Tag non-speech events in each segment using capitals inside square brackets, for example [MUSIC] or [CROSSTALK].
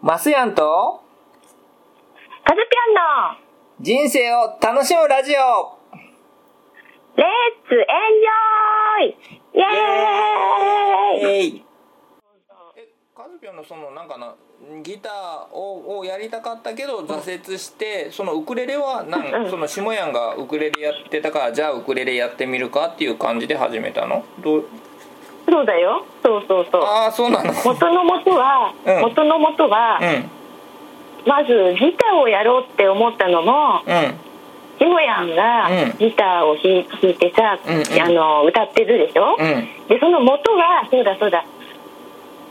マスヤンとカズピョンの人生を楽しむラジオ。レッツエンジョイ!イエーイ!えカズピョンのそのなんかなギターををやりたかったけど挫折してそのウクレレはなん、うん。その下ヤンがウクレレやってたからじゃあウクレレやってみるかっていう感じで始めたの？どう？そうだよ。そうそうそう。ああそうなの元の元は、うん。元の元は、うん。まずギターをやろうって思ったのもうん。シモヤンがうん。ギターを弾いてさ、うんうん。あの歌ってるでしょ、うん。でその元はそうだそうだ。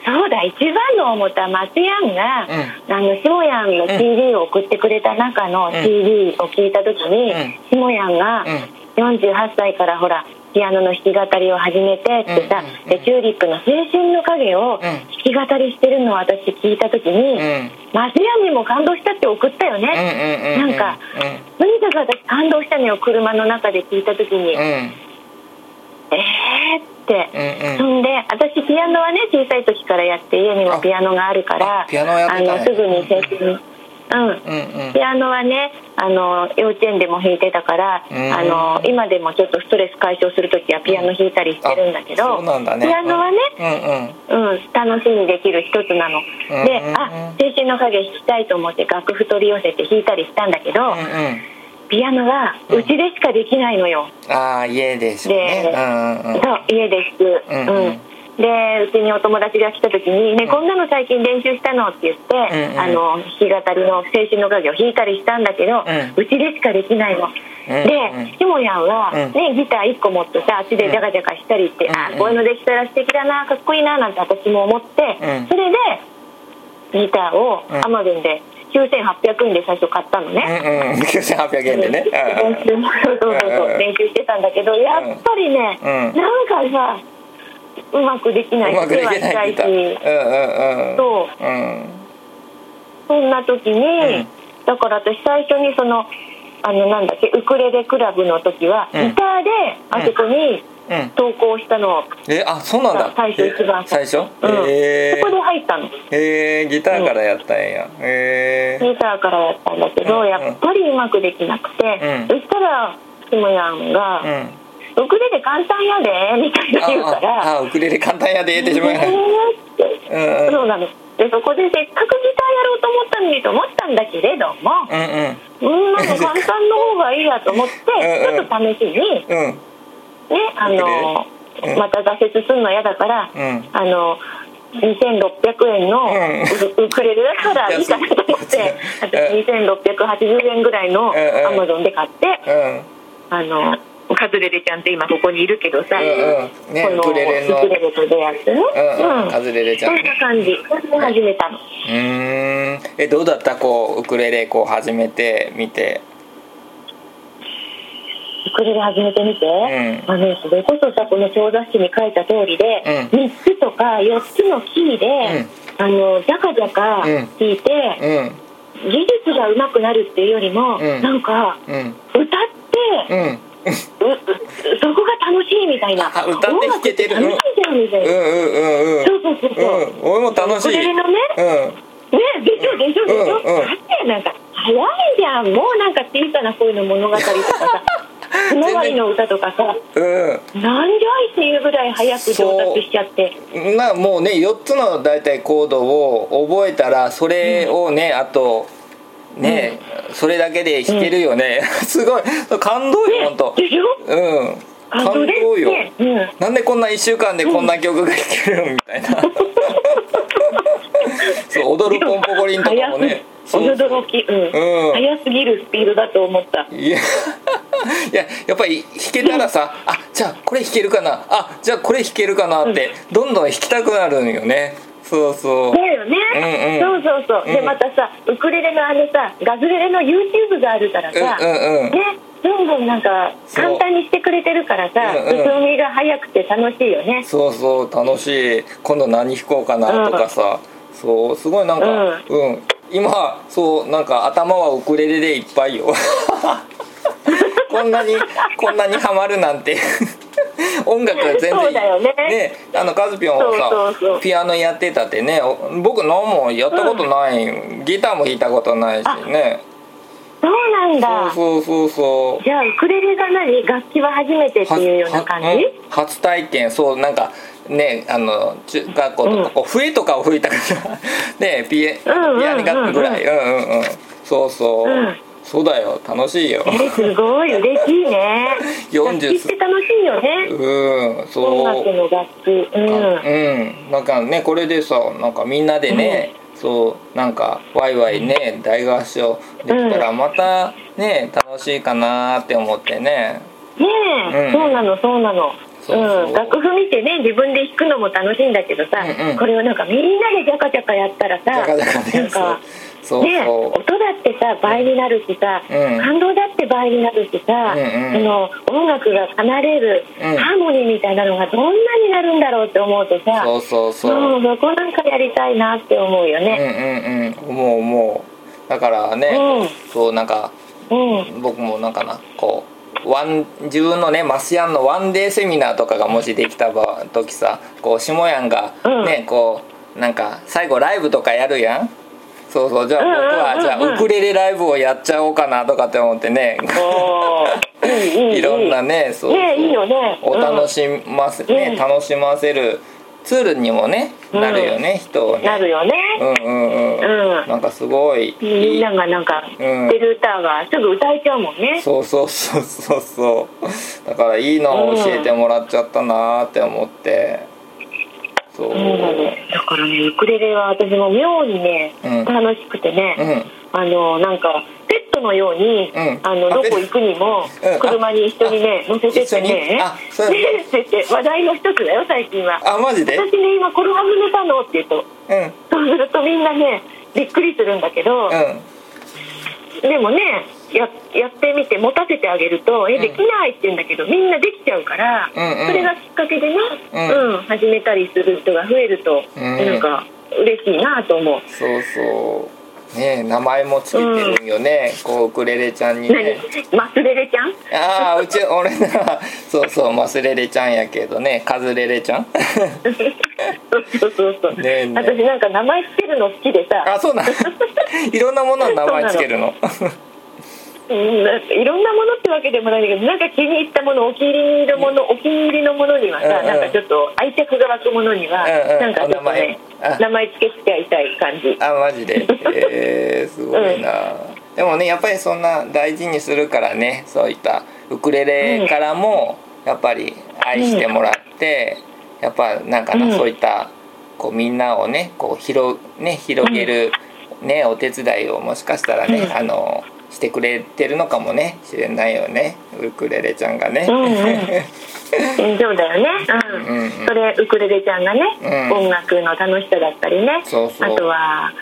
そうだ一番の元は松ヤンが、あのシモヤンの CD を送ってくれた中の CD を聞いた時に、うん。シモヤンが48歳からほらピアノの弾き語りを始めてってさ、うんうんうん。でチューリップの「青春の影」を弾き語りしてるのを私聞いた時に、うん。松ヤンにも感動したって送ったようんね、うんうんなんかとにかく私感動したのよ車の中で聞いた時に、うん。うんえーって。うんうん。そんで私ピアノはね小さい時からやって家にもピアノがあるからあのすぐに青春うん。うんうん。ピアノはねあの幼稚園でも弾いてたからうん。あの今でもちょっとストレス解消する時はピアノ弾いたりしてるんだけあどそうなんだね。ピアノはね、うんうん。うん、楽しみにできる一つなの。うんでうん。あ青春の影弾きたいと思って楽譜取り寄せて弾いたりしたんだけど、うんうん。ピアノはうちでしかできないのよ。ああ家でしょうね。でうんうんうん。そう家で弾く、うんうん。うんでうちにお友達が来た時に「ね、こんなの最近練習したの?」って言って、うんうん。あの弾き語りの「青春の影」を弾いたりしたんだけど、ううちでしかできないの。でしもやんは、うん。ね、ギター1個持ってさあっちでジャカジャカしたりして、うんあこういうのできたら素敵だなかっこいいななんて私も思って、うん。それでギターをうん。アマゾンで9800円で最初買ったのね。うんうん。9800円でね。練習してたんだけどやっぱりね、うん。なんかさうまくできないうまくできない手はって痛いし言った。うんうんうん。そう。うんそんな時に、ん。だから私最初にそのあのなんだっけウクレレクラブの時は、うん。ギターであそこにうん。投稿したの、えあそうなんだ。最初一番最初？うん。へそこで入ったの。えギターからやったんや。へえギターからやったんだけど、うん。やっぱりうまくできなくて、うん。そしたらシモヤンが、うんウクレレ簡単やで」みたいな言うから。あウクレレ簡単やでってしまう。えーって。うん。うんそうなの。でそこでせっかくギターやろうと思ったのにと思ったんだけれどもうんうん。うんなんか簡単の方がいいやと思ってうんうん。ちょっと試しにうんねあのうん。また挫折するの嫌だからうん。あの2600円のうん。ウウクレレだからいいかなと思って私2680円ぐらいのアマゾンで買ってうん。あのカズレレちゃんって今ここにいるけどさ、うんうん。ねこのウクレレの。ウクレレと出会って。ね、うん。うん。カズレレちゃんそんな感じ。で始めたの。うーん。えどうだった？こうウクレレこう始めてみて。ウクレレ始めてみて、ん。あのそれこそさこの小雑誌に書いた通りで、うん。3つとか4つのキーで、あのジャカジャカ弾いて、うん。技術が上手くなるっていうよりも、うん。なんかうん。歌って、うん。うう [LAUGHS] そこが楽しいみたいな。あ歌って弾けてる。音楽しいじゃんみたいな、うんうんうんうん。そうそうそうそう、うん。俺も楽しい。ウクレレのねうん。ねでしょでしょでしょ、うんうんだってなん。か早いじゃん。もうなんか小さな恋の物語とかさ。[LAUGHS] ひまわりの歌とかさ。うん。なんじゃいっていうぐらい早く上達しちゃって。なもうね4つの大体コードを覚えたらそれをね、あとね、それだけで弾けるよね、[LAUGHS] すごい。感動よ、ほんと。でしょ？うん。感動よ、ねうん。なんでこんな1週間でこんな曲が弾けるみたいな。[LAUGHS] そう踊るポンポコリンとかもね。そうそう。驚き、うん。うん。早すぎるスピードだと思った。いや。[LAUGHS] いややっぱり弾けたらさ、あじゃあこれ弾けるかな。あじゃあこれ弾けるかなって、どんどん弾きたくなるのよねそうそう。だよね、うんうん。そうそうそう、でうん。またさウクレレのあのさガズレレの YouTube があるからさ、うんうんうん。ねどんどんなんか簡単にしてくれてるからさうんうん。進みが早くて楽しいよね。そうそう楽しい。今度何弾こうかなとかさ、そうすごいなんかうん、今そうなんか頭はウクレレでいっぱいよ。[LAUGHS] こんなにこんなにハマるなんて [LAUGHS] 音楽全然そうだよね。あのカズピョンはさピアノやってたってねお僕何もやったことない、ギターも弾いたことないしね。そうなんだ。そうそうそうじゃあウクレレが何楽器は初めてっていうような感じ？初体験。そうなんかねあの中学校とかこう笛とかを吹いたから。[LAUGHS] ねピエピうんうんうんうん。アノ楽器ぐらい。うんうんうん。そうそう、うんそうだよ。楽しいよ。えすごい嬉しいね。[LAUGHS] 40楽器って楽しいよね。うんそう。音楽の楽器。うん。うん。なんかねこれでさなんかみんなでね、そうなんかワイワイね大合唱できたらまたね楽しいかなって思ってね。ねえ、うん。そうなのそうなの。そうん、楽譜見てね自分で弾くのも楽しいんだけどさ、うんうん。これをなんかみんなでジャカジャカやったらさジャカジャカねなんかそうね音だってさ倍になるしさ、うん。感動だって倍になるしさ、うんうん。その音楽が奏でるうん。ハーモニーみたいなのがどんなになるんだろうって思うとさ、そうそうそう。うんそこなんかやりたいなって思うようんね。うんうん。思う思う。だからね、うん。そうなんかうん、僕もなんかなこうワン自分のねマスヤンのワンデーセミナーとかがもしできた場時さこう下やんがね、こうなんか最後ライブとかやるやんそうそう。じゃあ僕はじゃあウクレレライブをやっちゃおうかなとかって思ってね。いろんなねそうそう。ねいいよね。お楽しませ、ねうん。楽しませるツールにもねなるよね、人をね。うんなるよね、うんうんうん、うん。なんかすごいみんながなんかうん。知ってる歌がすぐ歌えちゃうもんね、そうそうそうそうそう。だからいいのを教えてもらっちゃったなーって思ってそう。なの。だからねウクレレは私も妙にね、うん。楽しくてね、うん。あのなんかペットのように、うん。あのあどこ行くにもうん。車に一緒にね乗せてってね。一緒に？あそうねって言って話題の一つだよ最近は。あマジで？私ね今これ始めたのって言うとうん。うんそうするとみんなねびっくりするんだけど、でもねややってみて持たせてあげると「えできない」って言うんだけどみんなできちゃうから、それがきっかけでね、ううんん始めたりする人が増えると、うん。なんか嬉しいなと思う。そうそう。ね名前もつけてるんよね、こうウクレレちゃんに何？ねマスレレちゃん？ああうち俺なそうそうマスレレちゃんやけどね。カズレレちゃん？そうそうそうね私なんか名前つけるの好きでさ。あそうなん [LAUGHS] いろんなものの名前つけるのいろんなものってわけでもないんだけどなんか気に入ったものお気に入りのものお気に入りのものにはさ、うんうん。なんかちょっと愛着が湧くものには、うんうん。なんかちょっとねお名前。あ。名前つけちゃいたい感じ。あマジで。えー、すごいな、でもねやっぱりそんな大事にするからねそういったウクレレからもやっぱり愛してもらって、やっぱなんかな、うん。そういったこうみんなをねこう広,、ね、広げる、ね、お手伝いをもしかしたらね、うん。あのしてくれてるのかもね。しれないよね。ウクレレちゃんがね。うんうん。う [LAUGHS] んそうだよね、うん。うんうん。それウクレレちゃんがね、うん。音楽の楽しさだったりね。そうそう。あとは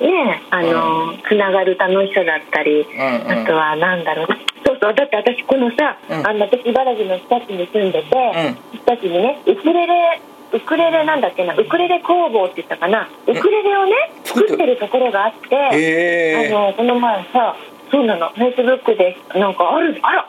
ねあの、つながる楽しさだったり、うんうん。あとはなんだろう。なそうそう。だって私このさ、うん。あの私茨城の日立に住んでて、ん。日立にねウクレレウクレレなんだっけなウクレレ工房って言ったかな。ウクレレをね作ってる。ところがあって、あのこの前さそうなの。フェイスブックで。なんかあるあら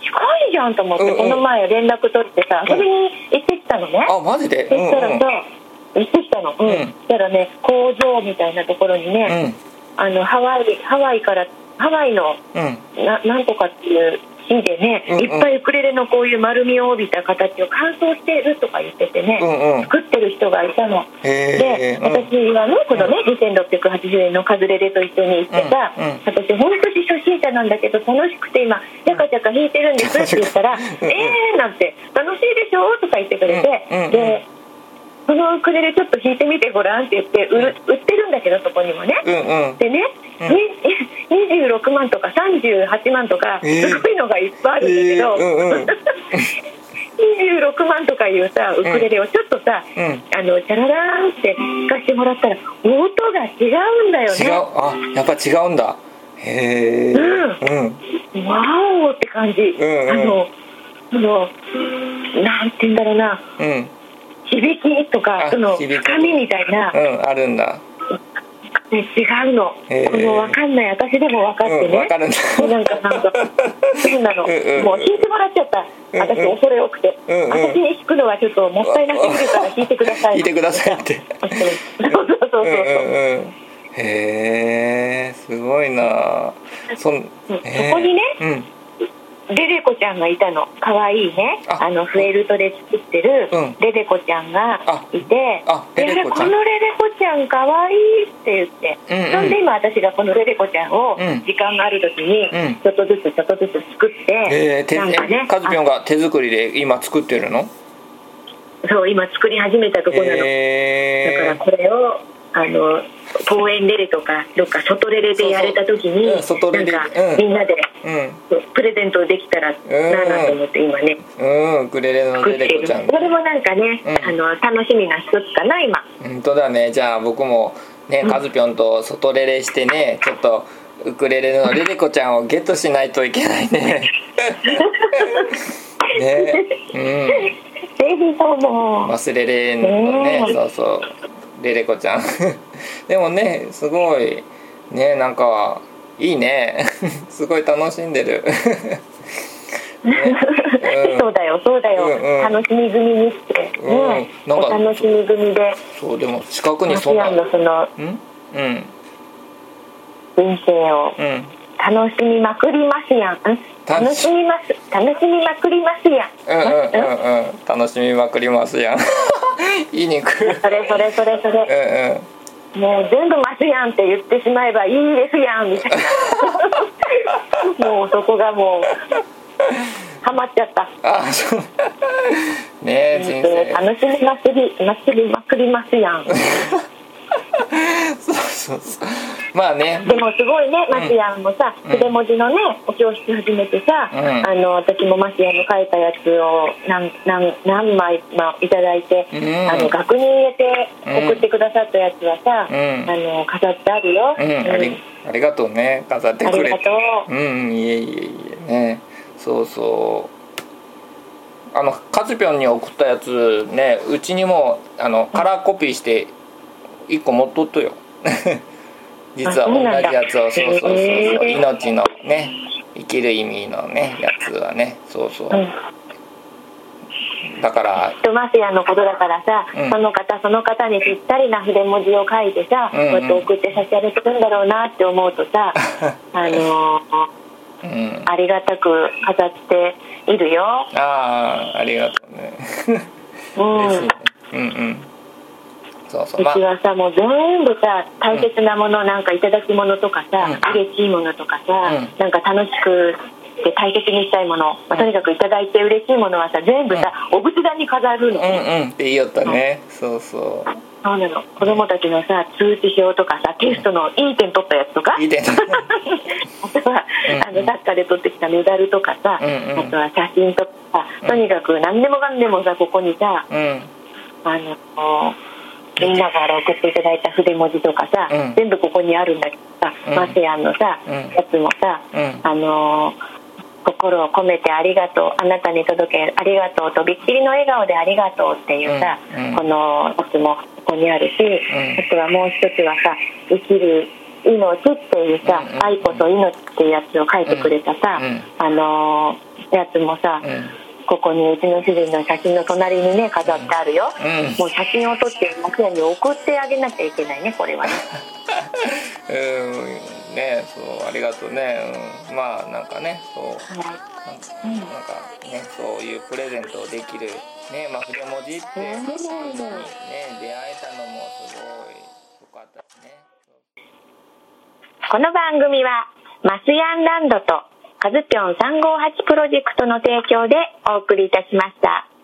近いじゃんと思って、うんうん。この前連絡取ってさ遊びに行ってきたのね、あマジで？そしたらさ、うん行ってきたの。うん、うん。そしたらね工場みたいなところにね、うん。あのハワイハワイからハワイのうん。ななんとかっていう木でね、うんうん。いっぱいウクレレのこういう丸みを帯びた形を乾燥しているとか言っててね、うんうん。作ってる人がいたの。で私はねこのね2680円のカズレレと一緒に行ってさ、うんうん。私本当に初心者なんだけど楽しくて今ジャカジャカ弾いてるんですって言ったら「うんえー」なんて「楽しいでしょ?」とか言ってくれて、うんうんうん。で「このウクレレちょっと弾いてみてごらん」って言って売る売ってるんだけどそこにもね。うんうん。でね、うん。に26万とか38万とかえー。すごいのがいっぱいあるんだけど、えーうんうん。[LAUGHS] 26万とかいうさウクレレをちょっとさ、うん。あのチャララーンって弾かしてもらったら音が違うんだよ違う。ねあやっぱ違うんだ。へえううん。わおって感じ、んうん。あのそのなんて言うんだろうな。うん響きとかあその深みみたいな、うんあるんだ。ね、違うの、えー。この分かんない私でも分かってね、うん分かるんだ。なんかなんかそうなの、うんうん。もう引いてもらっちゃった。私恐れ多くて、うんうん。私に引くのはちょっともったいなすぎるから [LAUGHS] 引いてください。聞いてくださいって。そうそうそうそう。うんうんうん。へえすごいな。そんうんそこにねうんレレコちゃんがいたの。可愛いね。あ。あのフェルトで作ってるうん。レレコちゃんがいてあでレレコちゃん。このレレコちゃん可愛いって言って、うんうん。そんで今私がこのレレコちゃんをうん。時間がある時にうん。ちょっとずつちょっとずつ作って、えー、手なんかねえカズピョンが手作りで今作ってるの？あそう今作り始めたとこなの、だからえこれをあの公園レレとかどっか外レレでやれた時になんかうん。みんなでー、プレゼントできたらなあと思って今ね。うん。うんウクレレのレレコちゃん。それもなんかね、うん。あの楽しみな一つかな今。本当だね。じゃあ僕もねカズピョンと外レレしてねちょっとウクレレのレレコちゃんをゲットしないといけないね。[LAUGHS] ね。うん。ぜひとも。忘れれんのね、ねそうそうレレコちゃん。[LAUGHS] でもねすごい。ねなんかいいね。[LAUGHS] すごい楽しんでる、ね。うん。そうだよそうだよ、うんうん。楽しみ組にして、うん。ね。なんかお楽しみ組で。そうでも近くにそんなンのそのうん？うん。人生を。うん楽しみまくりますやん。ん楽しみます。楽しみまくりますやん、うんうんうんうん。楽しみまくりますやん。[LAUGHS] いい肉うんそれそれそれそれ。うんもう全部ますやんって言ってしまえばいいですやん。みたいなもうそこがもうハマっちゃった。あそう。ねえ人生。楽しみまくり祭りまくりますやん。[LAUGHS] そうそうそうまあね。でもすごいね、マシアンもさ、うん。筆文字のね、お教室始めてさ、うん。あの私もマシアンの書いたやつを何何何枚、まあ、いただいて、うん。あの額に入れて送ってくださったやつはさ、うん。あの飾ってあるよ。うん。ありがとうね。飾ってくれて。ありがとう。うんうん。いえいえいえね。そうそう。あのカズピョンに送ったやつねうちにもあのカラーコピーして一個持っとっとよ実は同じやつをあそそうそうそう、そう命のね生きる意味のねやつはねそうそう、うん。だからとマシアンのことだからさ、うん。その方その方にぴったりな筆文字を書いてさ、うんうん。こうやって送って差し上げてるんだろうなって思うとさ [LAUGHS] あのうん。ありがたく飾っているよ。ああありがとうね。うん。[LAUGHS] 嬉しいね。うんうんそうそう。まあうちはさもう全部さ大切なもの、なんかいただき物とかさ、うん。嬉しいものとかさ、うん。なんか楽しくて大切にしたいもの、まあとにかくいただいて嬉しいものはさ全部さ、お仏壇に飾るの、うんうん。って言いよったね。そうそう。そうなの。子供たちのさ通知表とかさテストのいい点取ったやつとか、いい点 [LAUGHS] あとは、のサッカーで取ってきたメダルとかさ、うんうん。あとは写真とかさ、とにかく何でもかんでもさここにさうん。あのみんなから送っていただいた筆文字とかさ、うん。全部ここにあるんだけどさ、うん。マセアンのさ、うん。やつもさ、うん。あの心を込めてありがとうあなたに届けありがとうとびっきりの笑顔でありがとうっていうさ、うん。うん。このやつもここにあるし、ん。あとはもう一つはさ生きる命っていうさ、愛こそ命っていうやつを書いてくれたさ、うん。あのやつもさ、うんここにうちの主人の写真の隣にね飾ってあるよ、うん。もう写真を撮って松屋に送ってあげなきゃいけないねこれはね。[LAUGHS] うん。ねそうありがとうね、うん、まあなんかねそう。はい。なんかねそういうプレゼントできるねまあ筆文字って。ね出会えたのもすごい良かったですねこの番組はマスヤンランドとカズピョン358プロジェクトの提供でお送りいたしました。